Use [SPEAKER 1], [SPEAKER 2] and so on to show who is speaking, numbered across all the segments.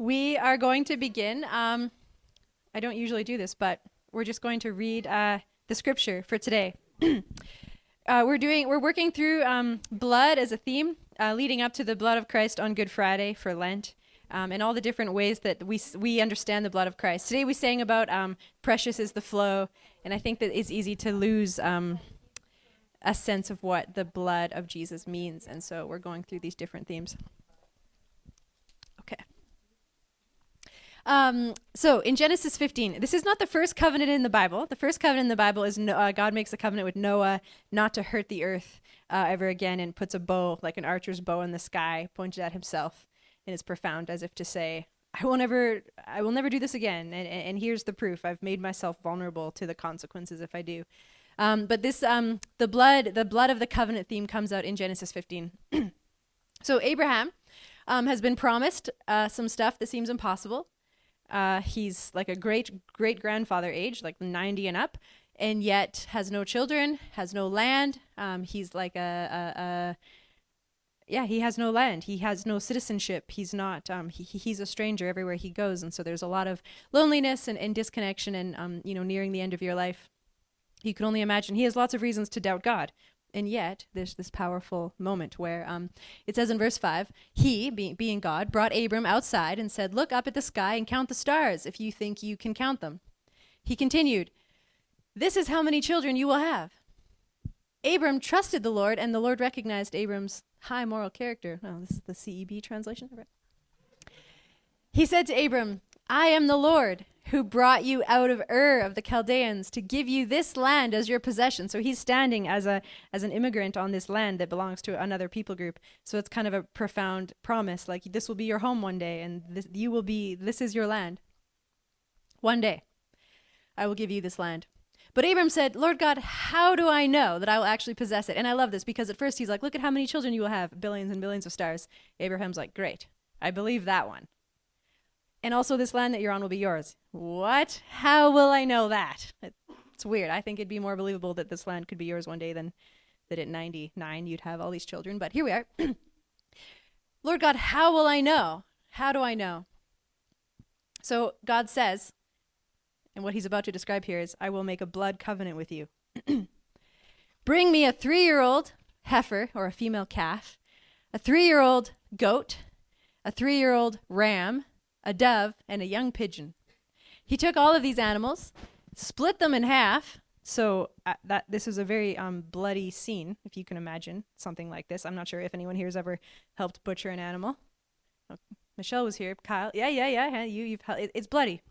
[SPEAKER 1] We are going to begin. Um, I don't usually do this, but we're just going to read uh, the scripture for today. uh, we're doing. We're working through um, blood as a theme, uh, leading up to the blood of Christ on Good Friday for Lent, um, and all the different ways that we we understand the blood of Christ. Today we sang about um, precious is the flow, and I think that it's easy to lose um, a sense of what the blood of Jesus means, and so we're going through these different themes. Um, so in Genesis 15, this is not the first covenant in the Bible. The first covenant in the Bible is no, uh, God makes a covenant with Noah not to hurt the earth uh, ever again and puts a bow, like an archer's bow in the sky, pointed at himself. And it's profound, as if to say, I will never, I will never do this again. And, and here's the proof: I've made myself vulnerable to the consequences if I do. Um, but this, um, the blood, the blood of the covenant theme comes out in Genesis 15. so Abraham um, has been promised uh, some stuff that seems impossible. Uh, he's like a great great grandfather age, like 90 and up, and yet has no children, has no land. Um, he's like a, a, a, yeah, he has no land. He has no citizenship. He's not. Um, he, he's a stranger everywhere he goes, and so there's a lot of loneliness and, and disconnection, and um, you know, nearing the end of your life. You can only imagine. He has lots of reasons to doubt God, and yet, there's this powerful moment where um, it says in verse 5 He, being, being God, brought Abram outside and said, Look up at the sky and count the stars if you think you can count them. He continued, This is how many children you will have. Abram trusted the Lord, and the Lord recognized Abram's high moral character. Oh, this is the CEB translation. He said to Abram, I am the Lord who brought you out of Ur of the Chaldeans to give you this land as your possession. So he's standing as a as an immigrant on this land that belongs to another people group. So it's kind of a profound promise like this will be your home one day and this, you will be this is your land. One day I will give you this land. But Abram said, Lord God, how do I know that I will actually possess it? And I love this because at first he's like, Look at how many children you will have, billions and billions of stars. Abraham's like, Great, I believe that one and also this land that you're on will be yours. What? How will I know that? It's weird. I think it'd be more believable that this land could be yours one day than that at 99 you'd have all these children. But here we are. Lord God, how will I know? How do I know? So God says, and what he's about to describe here is, I will make a blood covenant with you. Bring me a three year old heifer or a female calf, a three year old goat, a three year old ram, a dove, and a young pigeon. He took all of these animals, split them in half. So uh, that this was a very um, bloody scene, if you can imagine something like this. I'm not sure if anyone here has ever helped butcher an animal. Oh, Michelle was here. Kyle, yeah, yeah, yeah. You, you've. It, it's bloody.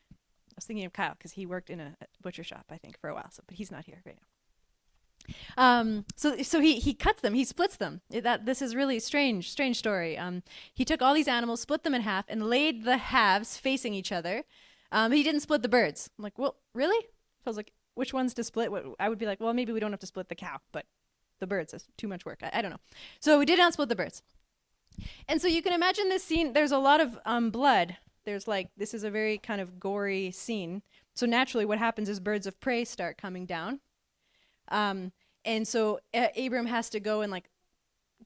[SPEAKER 1] I was thinking of Kyle because he worked in a, a butcher shop, I think, for a while. So, but he's not here right now. Um, so so he he cuts them, he splits them. That this is really strange, strange story. Um, he took all these animals, split them in half, and laid the halves facing each other. Um, he didn't split the birds. I'm like, well, really? I was like, which ones to split? I would be like, well, maybe we don't have to split the cow, but the birds is too much work. I, I don't know. So we did not split the birds. And so you can imagine this scene. There's a lot of um, blood. There's like this is a very kind of gory scene. So naturally, what happens is birds of prey start coming down um, and so Abram has to go and like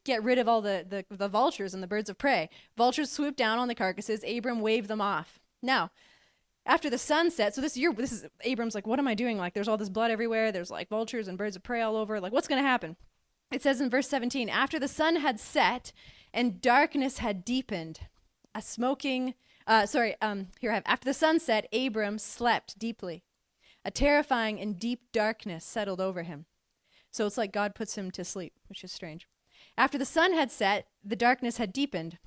[SPEAKER 1] get rid of all the, the, the vultures and the birds of prey. Vultures swoop down on the carcasses. Abram waved them off. Now, after the sun set, so this year, this is Abram's like, what am I doing? Like, there's all this blood everywhere. There's like vultures and birds of prey all over. Like, what's going to happen? It says in verse 17, after the sun had set and darkness had deepened, a smoking, uh, sorry, um, here I have, after the sun set, Abram slept deeply. A terrifying and deep darkness settled over him. So it's like God puts him to sleep, which is strange. After the sun had set, the darkness had deepened,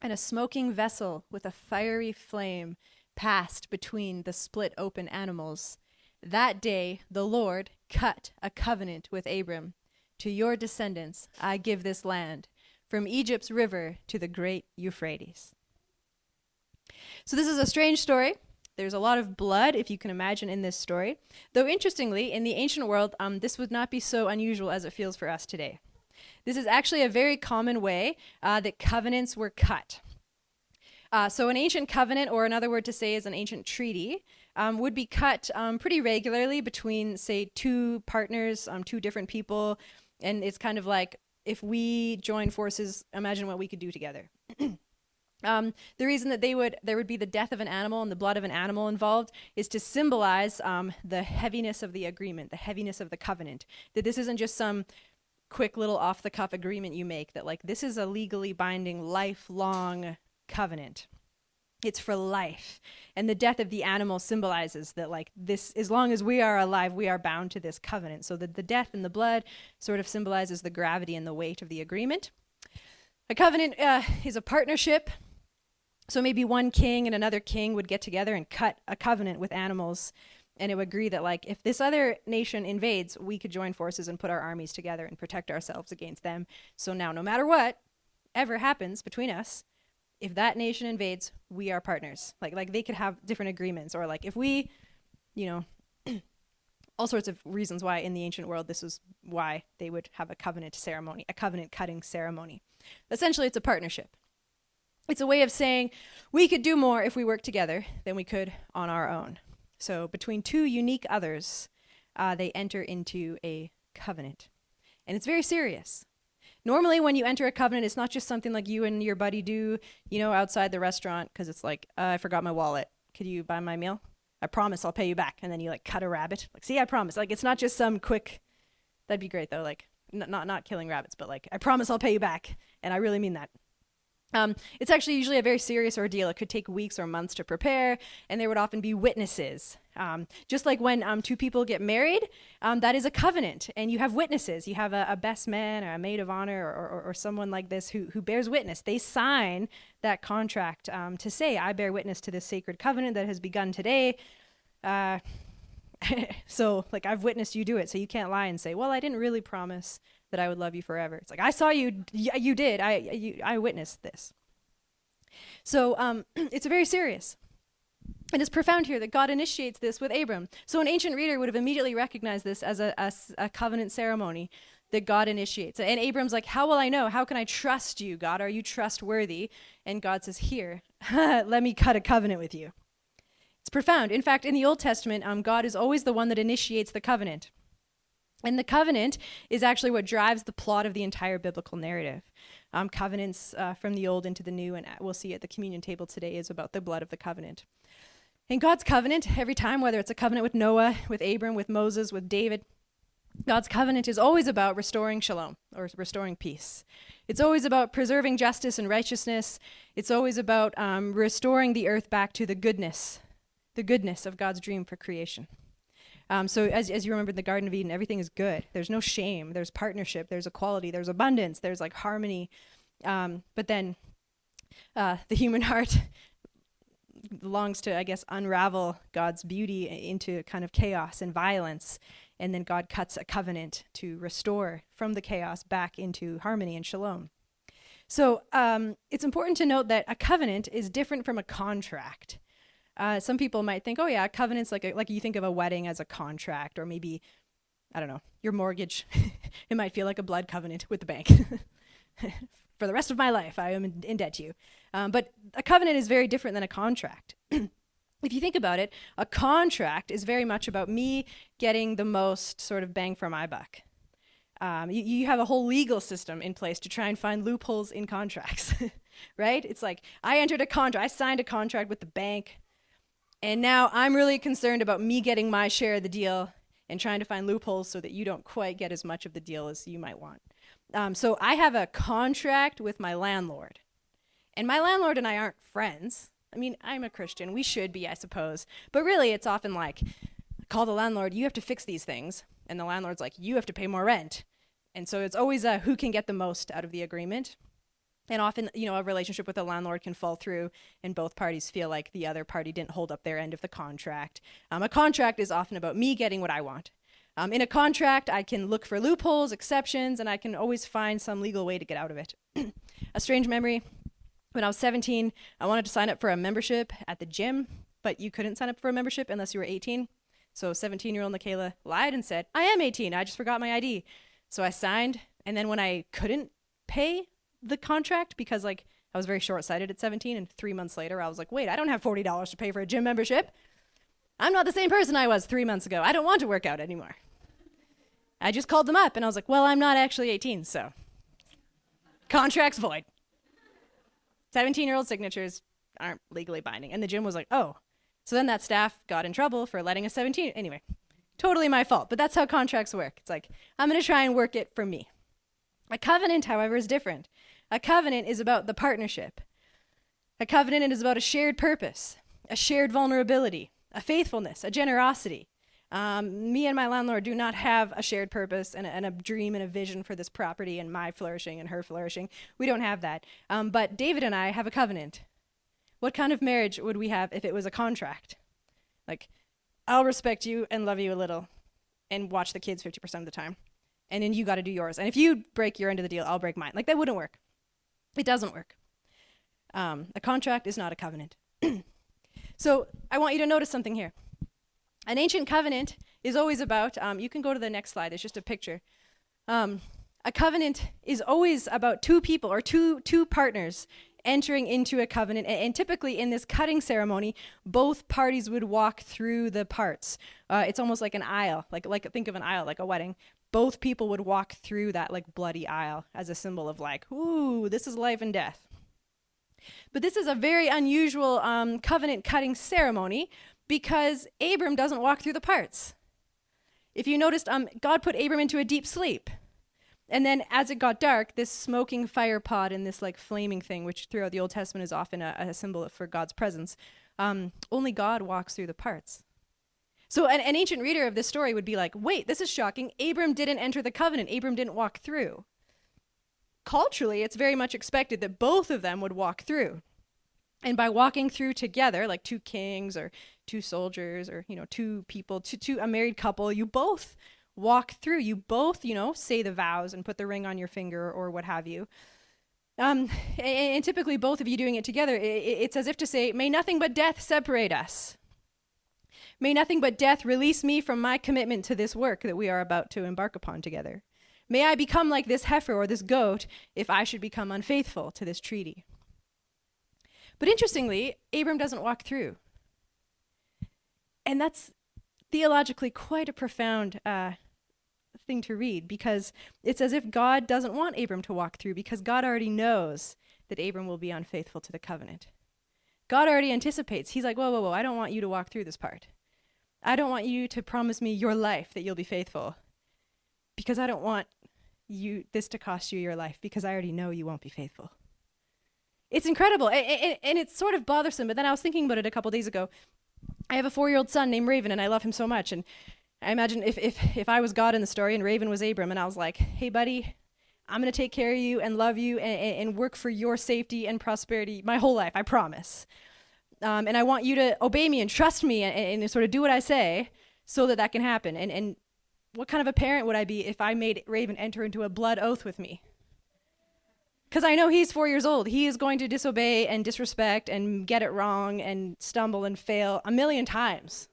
[SPEAKER 1] and a smoking vessel with a fiery flame passed between the split open animals. That day the Lord cut a covenant with Abram. To your descendants I give this land, from Egypt's river to the great Euphrates. So, this is a strange story. There's a lot of blood, if you can imagine, in this story. Though, interestingly, in the ancient world, um, this would not be so unusual as it feels for us today. This is actually a very common way uh, that covenants were cut. Uh, so, an ancient covenant, or another word to say is an ancient treaty, um, would be cut um, pretty regularly between, say, two partners, um, two different people. And it's kind of like if we join forces, imagine what we could do together. Um, the reason that they would there would be the death of an animal and the blood of an animal involved is to symbolize um, the heaviness of the agreement, the heaviness of the covenant. That this isn't just some quick little off the cuff agreement you make. That like this is a legally binding, lifelong covenant. It's for life. And the death of the animal symbolizes that, like, this, as long as we are alive, we are bound to this covenant. So that the death and the blood sort of symbolizes the gravity and the weight of the agreement. A covenant uh, is a partnership. So maybe one king and another king would get together and cut a covenant with animals. And it would agree that, like, if this other nation invades, we could join forces and put our armies together and protect ourselves against them. So now, no matter what ever happens between us, if that nation invades, we are partners. Like like they could have different agreements or like if we, you know, all sorts of reasons why in the ancient world this was why they would have a covenant ceremony, a covenant cutting ceremony. Essentially, it's a partnership. It's a way of saying we could do more if we work together than we could on our own. So between two unique others, uh, they enter into a covenant, and it's very serious. Normally when you enter a covenant it's not just something like you and your buddy do you know outside the restaurant because it's like uh, i forgot my wallet. Could you buy my meal? I promise i'll pay you back. And then you like cut a rabbit. Like see i promise. Like it's not just some quick that'd be great though like n- not not killing rabbits but like i promise i'll pay you back. And i really mean that um, it's actually usually a very serious ordeal. It could take weeks or months to prepare, and there would often be witnesses. Um, just like when um, two people get married, um, that is a covenant, and you have witnesses. You have a, a best man or a maid of honor or, or, or, someone like this who, who bears witness. They sign that contract um, to say, I bear witness to this sacred covenant that has begun today. Uh, so, like, I've witnessed you do it, so you can't lie and say, Well, I didn't really promise that I would love you forever. It's like I saw you, you did. I you, I witnessed this. So um, it's very serious. And it's profound here that God initiates this with Abram. So an ancient reader would have immediately recognized this as a, a, a covenant ceremony that God initiates. And Abram's like, How will I know? How can I trust you, God? Are you trustworthy? And God says, Here, let me cut a covenant with you. It's profound. In fact, in the Old Testament, um, God is always the one that initiates the covenant. And the covenant is actually what drives the plot of the entire biblical narrative. Um, covenants uh, from the old into the new, and we'll see at the communion table today, is about the blood of the covenant. In God's covenant, every time, whether it's a covenant with Noah, with Abram, with Moses, with David, God's covenant is always about restoring shalom or restoring peace. It's always about preserving justice and righteousness. It's always about um, restoring the earth back to the goodness, the goodness of God's dream for creation. Um, so as, as you remember in the Garden of Eden, everything is good. There's no shame. There's partnership. There's equality. There's abundance. There's like harmony. Um, but then uh, the human heart longs to, I guess, unravel God's beauty into kind of chaos and violence. And then God cuts a covenant to restore from the chaos back into harmony and shalom. So um, it's important to note that a covenant is different from a contract. Uh, some people might think, oh yeah, covenants like a, like you think of a wedding as a contract, or maybe I don't know your mortgage. it might feel like a blood covenant with the bank. For the rest of my life, I am in, debt to you. Um, but a covenant is very different than a contract. if you think about it, a contract is very much about me getting the most sort of bang for my buck. Um, you, you, have a whole legal system in place to try and find loopholes in contracts, right? It's like I entered a contract, I signed a contract with the bank. And now I'm really concerned about me getting my share of the deal and trying to find loopholes so that you don't quite get as much of the deal as you might want. Um, so I have a contract with my landlord. And my landlord and I aren't friends. I mean, I'm a Christian. We should be, I suppose. But really, it's often like, call the landlord, you have to fix these things. And the landlord's like, you have to pay more rent. And so it's always a who can get the most out of the agreement. And often, you know, a relationship with a landlord can fall through, and both parties feel like the other party didn't hold up their end of the contract. Um, a contract is often about me getting what I want. Um, in a contract, I can look for loopholes, exceptions, and I can always find some legal way to get out of it. a strange memory When I was 17, I wanted to sign up for a membership at the gym, but you couldn't sign up for a membership unless you were 18. So 17 year old Michaela lied and said, I am 18. I just forgot my ID. So I signed. And then when I couldn't pay the contract because like I was very short sighted at 17, and three months later, I was like, wait, I don't have $40 to pay for a gym membership. I'm not the same person I was three months ago. I don't want to work out anymore. I just called them up and I was like, well, I'm not actually 18, so contract's void. 17 year old signatures aren't legally binding. And the gym was like, oh. So then that staff got in trouble for letting a 17. Anyway, totally my fault, but that's how contracts work. It's like, I'm going to try and work it for me. A covenant, however, is different. A covenant is about the partnership. A covenant is about a shared purpose, a shared vulnerability, a faithfulness, a generosity. Um, me and my landlord do not have a shared purpose and a, and a, dream and a vision for this property and my flourishing and her flourishing. We don't have that. Um, but David and I have a covenant. What kind of marriage would we have if it was a contract? Like, I'll respect you and love you a little and watch the kids 50% of the time. And then you got to do yours. And if you break your end of the deal, I'll break mine. Like, that wouldn't work. It doesn't work. Um, a contract is not a covenant. so I want you to notice something here. An ancient covenant is always about, um, you can go to the next slide, it's just a picture. Um, a covenant is always about two people or two, two partners entering into a covenant. And, and, typically in this cutting ceremony, both parties would walk through the parts. Uh, it's almost like an aisle, like, like think of an aisle, like a wedding both people would walk through that like bloody aisle as a symbol of like, ooh, this is life and death. But this is a very unusual um, covenant cutting ceremony because Abram doesn't walk through the parts. If you noticed, um, God put Abram into a deep sleep. And then as it got dark, this smoking fire pot and this like flaming thing, which throughout the Old Testament is often a, a symbol for God's presence, um, only God walks through the parts. So an, an ancient reader of this story would be like, wait, this is shocking. Abram didn't enter the covenant, Abram didn't walk through. Culturally, it's very much expected that both of them would walk through. And by walking through together, like two kings or two soldiers or, you know, two people, two, two, a married couple, you both walk through. You both, you know, say the vows and put the ring on your finger or what have you. Um, and, and, typically, both of you doing it together, it, it's as if to say, May nothing but death separate us. May nothing but death release me from my commitment to this work that we are about to embark upon together. May I become like this heifer or this goat if I should become unfaithful to this treaty. But interestingly, Abram doesn't walk through. And that's theologically quite a profound uh, thing to read because it's as if God doesn't want Abram to walk through because God already knows that Abram will be unfaithful to the covenant. God already anticipates. He's like, whoa, whoa, whoa, I don't want you to walk through this part. I don't want you to promise me your life that you'll be faithful because I don't want you this to cost you your life because I already know you won't be faithful. It's incredible and, and it's sort of bothersome, but then I was thinking about it a couple days ago. I have a four year old son named Raven and I love him so much. And I imagine if, if, if I was God in the story and Raven was Abram and I was like, hey, buddy, I'm going to take care of you and love you and, and work for your safety and prosperity my whole life, I promise. Um, and I want you to obey me and trust me and, and, sort of do what I say so that that can happen. And, and what kind of a parent would I be if I made Raven enter into a blood oath with me? Because I know he's four years old. He is going to disobey and disrespect and get it wrong and stumble and fail a million times.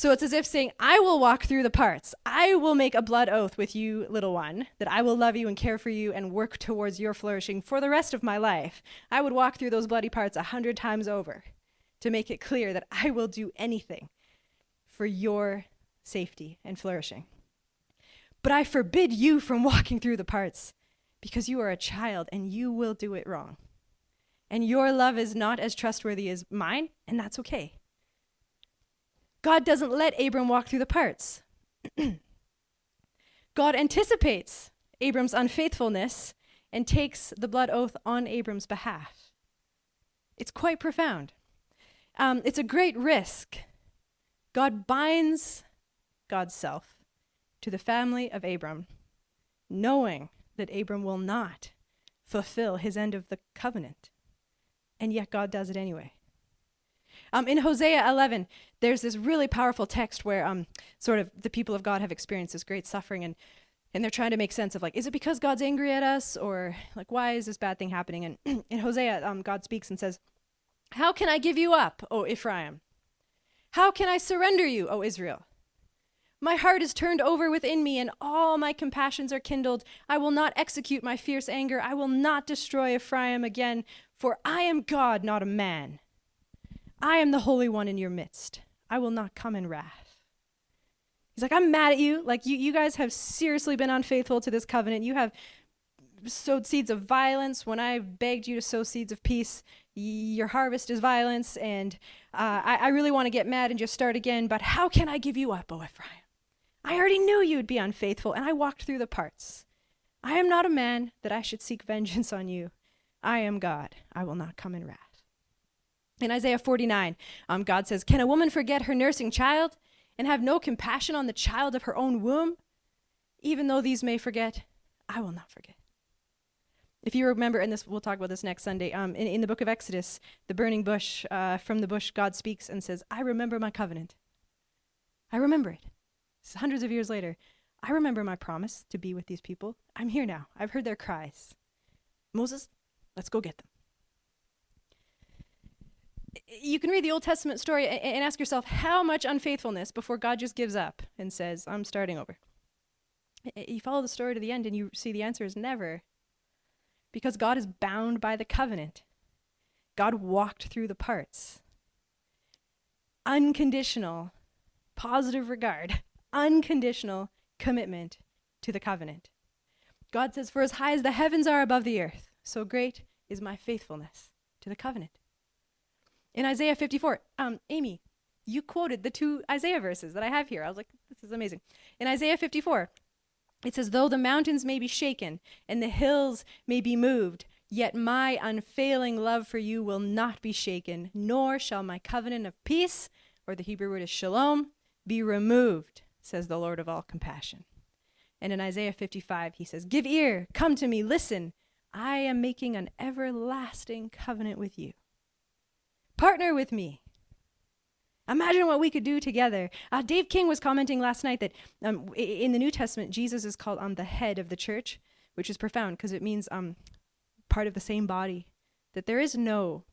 [SPEAKER 1] So it's as if saying, I will walk through the parts. I will make a blood oath with you, little one, that I will love you and care for you and work towards your flourishing for the rest of my life. I would walk through those bloody parts a hundred times over to make it clear that I will do anything for your safety and flourishing. But I forbid you from walking through the parts because you are a child and you will do it wrong. And your love is not as trustworthy as mine, and that's okay. God doesn't let Abram walk through the parts. God anticipates Abram's unfaithfulness and takes the blood oath on Abram's behalf. It's quite profound. Um, it's a great risk. God binds God's self to the family of Abram, knowing that Abram will not fulfill his end of the covenant. And yet God does it anyway. Um, in Hosea 11, there's this really powerful text where um, sort of the people of God have experienced this great suffering, and and they're trying to make sense of like, is it because God's angry at us, or like, why is this bad thing happening? And in Hosea, um, God speaks and says, "How can I give you up, O Ephraim? How can I surrender you, O Israel? My heart is turned over within me, and all my compassions are kindled. I will not execute my fierce anger. I will not destroy Ephraim again, for I am God, not a man. I am the Holy One in your midst. I will not come in wrath. He's like, I'm mad at you. Like, you, you guys have seriously been unfaithful to this covenant. You have sowed seeds of violence when I begged you to sow seeds of peace. Your harvest is violence, and uh, I, I really want to get mad and just start again. But how can I give you up, O Ephraim? I already knew you'd be unfaithful, and I walked through the parts. I am not a man that I should seek vengeance on you. I am God. I will not come in wrath. In Isaiah 49, um, God says, Can a woman forget her nursing child and have no compassion on the child of her own womb? Even though these may forget, I will not forget. If you remember, and this we'll talk about this next Sunday, um, in, in the book of Exodus, the burning bush, uh, from the bush, God speaks and says, I remember my covenant. I remember it. Hundreds of years later. I remember my promise to be with these people. I'm here now. I've heard their cries. Moses, let's go get them you can read the Old Testament story and, ask yourself how much unfaithfulness before God just gives up and says, I'm starting over. You follow the story to the end and you see the answer is never. Because God is bound by the covenant. God walked through the parts. Unconditional, positive regard, unconditional commitment to the covenant. God says, For as high as the heavens are above the earth, so great is my faithfulness to the covenant. In Isaiah 54, um, Amy, you quoted the two Isaiah verses that I have here. I was like, this is amazing. In Isaiah 54, it says, Though the mountains may be shaken and the hills may be moved, yet my unfailing love for you will not be shaken, nor shall my covenant of peace, or the Hebrew word is shalom, be removed, says the Lord of all compassion. And in Isaiah 55, he says, Give ear, come to me, listen. I am making an everlasting covenant with you. Partner with me. Imagine what we could do together. Uh, Dave King was commenting last night that um, in the New Testament, Jesus is called um, the head of the church, which is profound because it means um, part of the same body. That there is no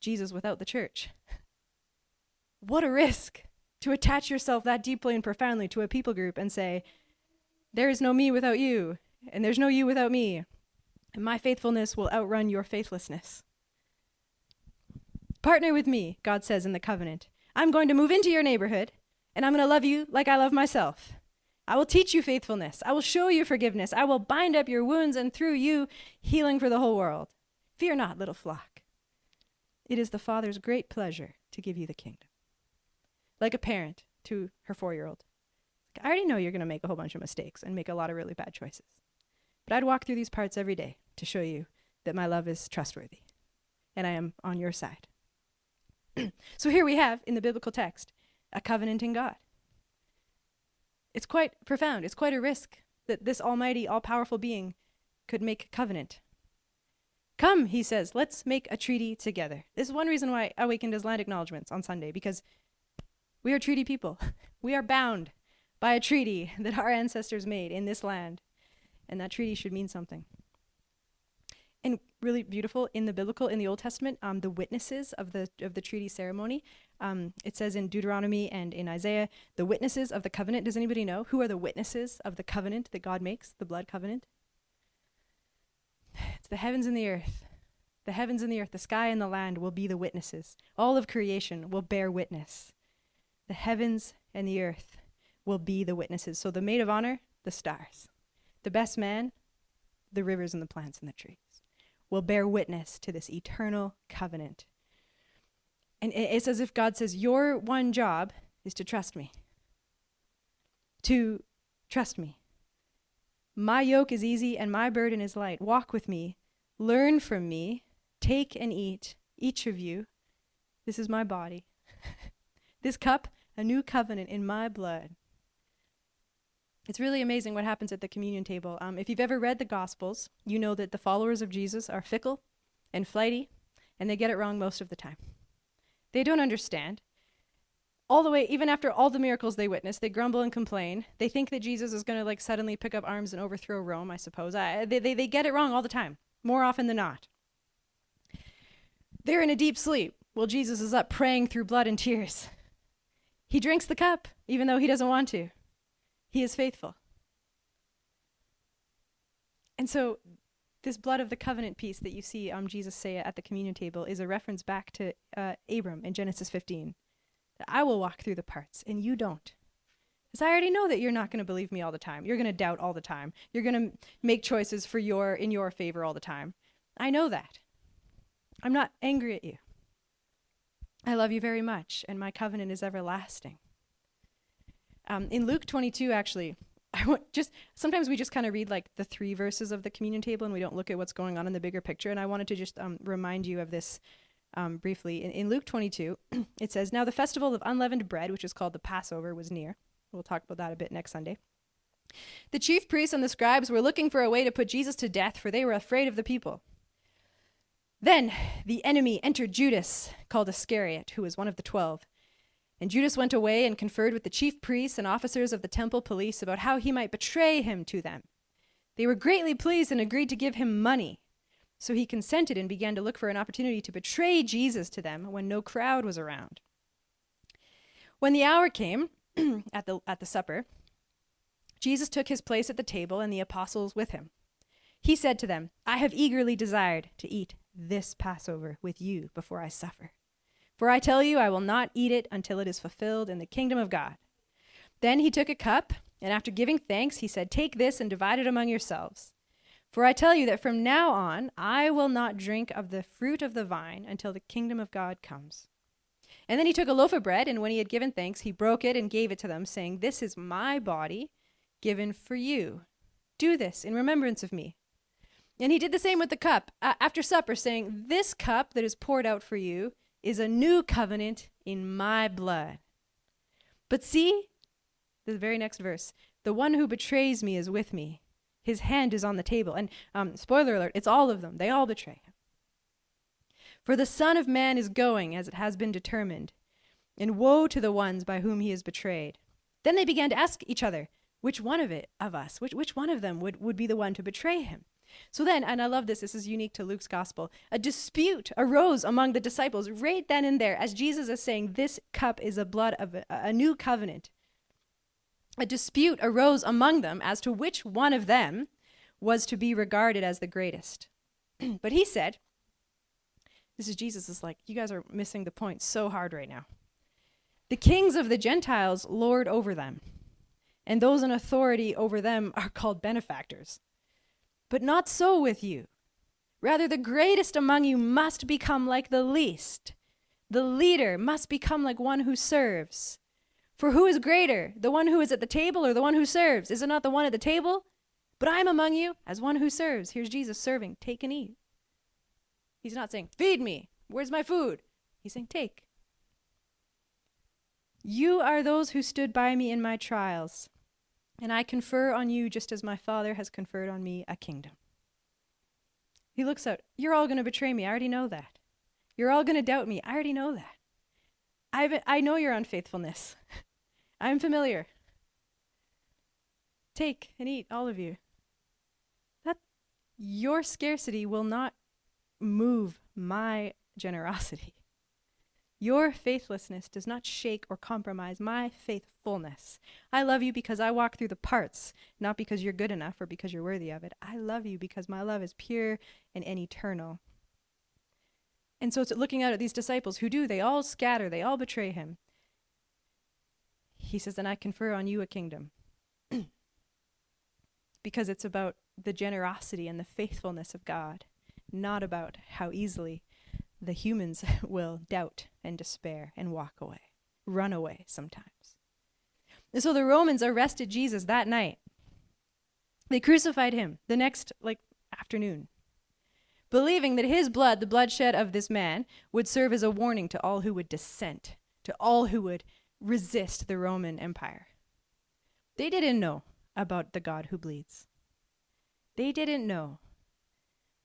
[SPEAKER 1] Jesus without the church. What a risk to attach yourself that deeply and profoundly to a people group and say, There is no me without you, and there's no you without me, and my faithfulness will outrun your faithlessness. Partner with me, God says in the covenant. I'm going to move into your neighborhood, and I'm going to love you like I love myself. I will teach you faithfulness. I will show you forgiveness. I will bind up your wounds, and through you, healing for the whole world. Fear not, little flock. It is the Father's great pleasure to give you the kingdom. Like a parent to her four year old. I already know you're going to make a whole bunch of mistakes and make a lot of really bad choices. But I'd walk through these parts every day to show you that my love is trustworthy and I am on your side. so here we have in the biblical text a covenant in God. It's quite profound. It's quite a risk that this almighty, all powerful being could make a covenant. Come, he says, let's make a treaty together. This is one reason why I Awakened does land acknowledgments on Sunday, because we are treaty people. we are bound by a treaty that our ancestors made in this land, and that treaty should mean something and really beautiful in the biblical in the Old Testament, um, the witnesses of the of the treaty ceremony. Um, it says in Deuteronomy and in Isaiah, the witnesses of the covenant. Does anybody know who are the witnesses of the covenant that God makes, the blood covenant? It's the heavens and the earth. The heavens and the earth, the sky and the land will be the witnesses. All of creation will bear witness. The heavens and the earth will be the witnesses. So the maid of honor, the stars. The best man, the rivers and the plants and the trees will bear witness to this eternal covenant. And it's as if God says, Your one job is to trust me. To trust me. My yoke is easy and my burden is light. Walk with me. Learn from me. Take and eat, each of you. This is my body. this cup, a new covenant in my blood. It's really amazing what happens at the communion table. Um, if you've ever read the Gospels, you know that the followers of Jesus are fickle and flighty, and they get it wrong most of the time. They don't understand. all the way, even after all the miracles they witness, they grumble and complain. They think that Jesus is going to like suddenly pick up arms and overthrow Rome, I suppose. I, they, they, they get it wrong all the time, more often than not. They're in a deep sleep while Jesus is up praying through blood and tears. He drinks the cup, even though he doesn't want to. He is faithful. And so, this blood of the covenant piece that you see um, Jesus say at the communion table is a reference back to uh, Abram in Genesis 15. I will walk through the parts, and you don't. Because I already know that you're not going to believe me all the time. You're going to doubt all the time. You're going to make choices for your in your favor all the time. I know that. I'm not angry at you. I love you very much, and my covenant is everlasting. Um, in Luke 22, actually, I want just sometimes we just kind of read like the three verses of the communion table, and we don't look at what's going on in the bigger picture. And I wanted to just um, remind you of this um, briefly. In, in Luke 22, it says, "Now the festival of unleavened bread, which is called the Passover, was near." We'll talk about that a bit next Sunday. The chief priests and the scribes were looking for a way to put Jesus to death, for they were afraid of the people. Then the enemy entered Judas, called Iscariot, who was one of the twelve. And Judas went away and conferred with the chief priests and officers of the temple police about how he might betray him to them. They were greatly pleased and agreed to give him money. So he consented and began to look for an opportunity to betray Jesus to them when no crowd was around. When the hour came at, the, at the supper, Jesus took his place at the table and the apostles with him. He said to them, I have eagerly desired to eat this Passover with you before I suffer. For I tell you, I will not eat it until it is fulfilled in the kingdom of God. Then he took a cup, and after giving thanks, he said, Take this and divide it among yourselves. For I tell you that from now on I will not drink of the fruit of the vine until the kingdom of God comes. And then he took a loaf of bread, and when he had given thanks, he broke it and gave it to them, saying, This is my body given for you. Do this in remembrance of me. And he did the same with the cup uh, after supper, saying, This cup that is poured out for you is a new covenant in my blood. But see, the very next verse the one who betrays me is with me. His hand is on the table. And um, spoiler alert, it's all of them. They all betray him. For the Son of Man is going as it has been determined, and woe to the ones by whom he is betrayed. Then they began to ask each other, which one of it of us, which, which one of them would, would be the one to betray him? So then, and I love this, this is unique to Luke's gospel, a dispute arose among the disciples right then and there as Jesus is saying, This cup is a blood of a, a new covenant. A dispute arose among them as to which one of them was to be regarded as the greatest. but he said, This is Jesus is like, You guys are missing the point so hard right now. The kings of the Gentiles lord over them, and those in authority over them are called benefactors. But not so with you. Rather, the greatest among you must become like the least. The leader must become like one who serves. For who is greater, the one who is at the table or the one who serves? Is it not the one at the table? But I am among you as one who serves. Here's Jesus serving. Take and eat. He's not saying, Feed me. Where's my food? He's saying, Take. You are those who stood by me in my trials. And I confer on you, just as my Father has conferred on me, a kingdom. He looks out. You're all going to betray me. I already know that. You're all going to doubt me. I already know that. I've, I know your unfaithfulness. I'm familiar. Take and eat, all of you. That your scarcity will not move my generosity. Your faithlessness does not shake or compromise my faithfulness. I love you because I walk through the parts, not because you're good enough or because you're worthy of it. I love you because my love is pure and, and eternal. And so it's looking out at these disciples who do, they all scatter, they all betray him. He says, And I confer on you a kingdom. because it's about the generosity and the faithfulness of God, not about how easily the humans will doubt and despair and walk away, run away sometimes. And so the Romans arrested Jesus that night. They crucified him the next like afternoon, believing that his blood, the bloodshed of this man, would serve as a warning to all who would dissent, to all who would resist the Roman Empire. They didn't know about the God who bleeds. They didn't know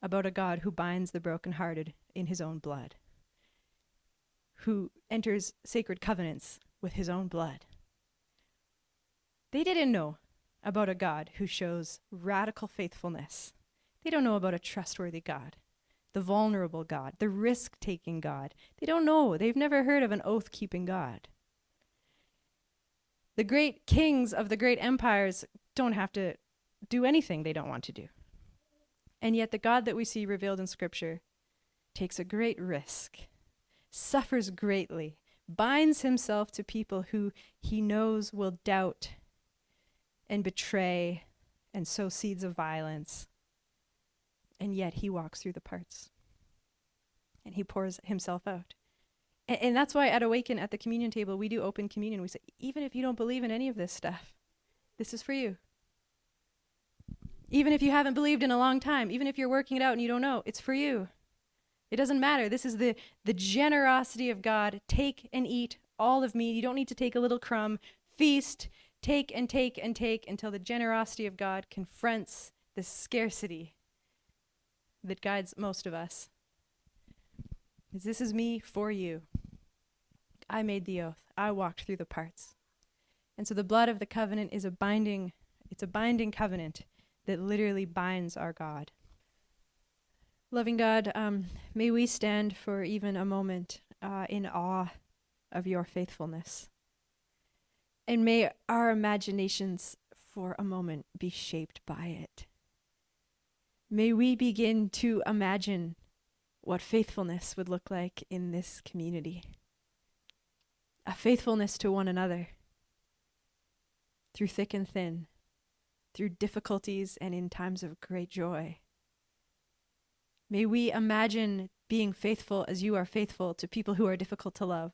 [SPEAKER 1] about a God who binds the brokenhearted in his own blood, who enters sacred covenants with his own blood. They didn't know about a God who shows radical faithfulness. They don't know about a trustworthy God, the vulnerable God, the risk taking God. They don't know. They've never heard of an oath keeping God. The great kings of the great empires don't have to do anything they don't want to do. And yet, the God that we see revealed in Scripture takes a great risk, suffers greatly, binds himself to people who he knows will doubt and betray and sow seeds of violence. And yet, he walks through the parts and he pours himself out. And, and that's why at Awaken, at the communion table, we do open communion. We say, even if you don't believe in any of this stuff, this is for you. Even if you haven't believed in a long time, even if you're working it out and you don't know, it's for you. It doesn't matter. This is the, the generosity of God. Take and eat all of me. You don't need to take a little crumb. Feast, take and take and take until the generosity of God confronts the scarcity that guides most of us. This is me for you. I made the oath. I walked through the parts. And so the blood of the covenant is a binding it's a binding covenant that literally binds our God. Loving God, um, may we stand for even a moment uh, in awe of your faithfulness. And may our imaginations for a moment be shaped by it. May we begin to imagine what faithfulness would look like in this community. A faithfulness to one another through thick and thin, through difficulties and in times of great joy. May we imagine being faithful as you are faithful to people who are difficult to love.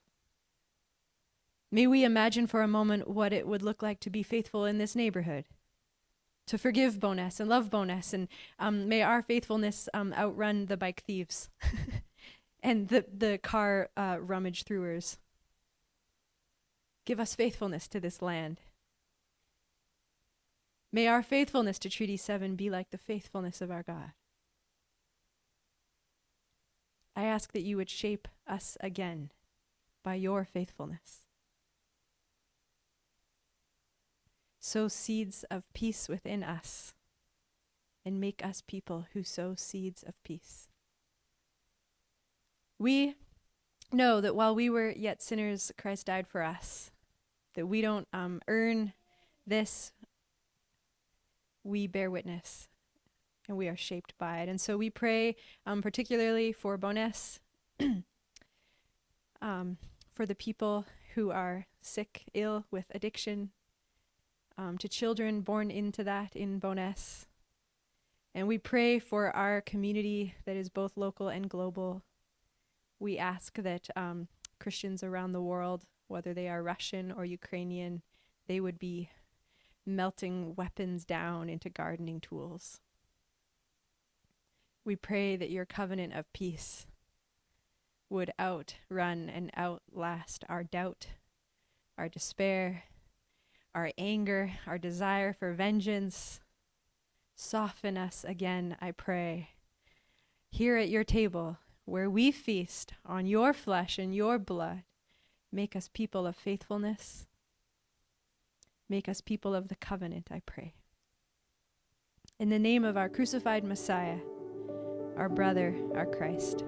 [SPEAKER 1] May we imagine for a moment what it would look like to be faithful in this neighborhood, to forgive Bowness and love Bowness, and um, may our faithfulness um, outrun the bike thieves and the, the car uh, rummage throwers. Give us faithfulness to this land. May our faithfulness to Treaty 7 be like the faithfulness of our God. I ask that you would shape us again by your faithfulness. Sow seeds of peace within us and make us people who sow seeds of peace. We know that while we were yet sinners, Christ died for us, that we don't um, earn this, we bear witness and we are shaped by it. And so we pray um, particularly for Bowness, um, for the people who are sick, ill with addiction, um, to children born into that in Bowness. And we pray for our community that is both local and global. We ask that um, Christians around the world, whether they are Russian or Ukrainian, they would be melting weapons down into gardening tools. We pray that your covenant of peace would outrun and outlast our doubt, our despair, our anger, our desire for vengeance. Soften us again, I pray. Here at your table, where we feast on your flesh and your blood, make us people of faithfulness. Make us people of the covenant, I pray. In the name of our crucified Messiah, our brother, our Christ.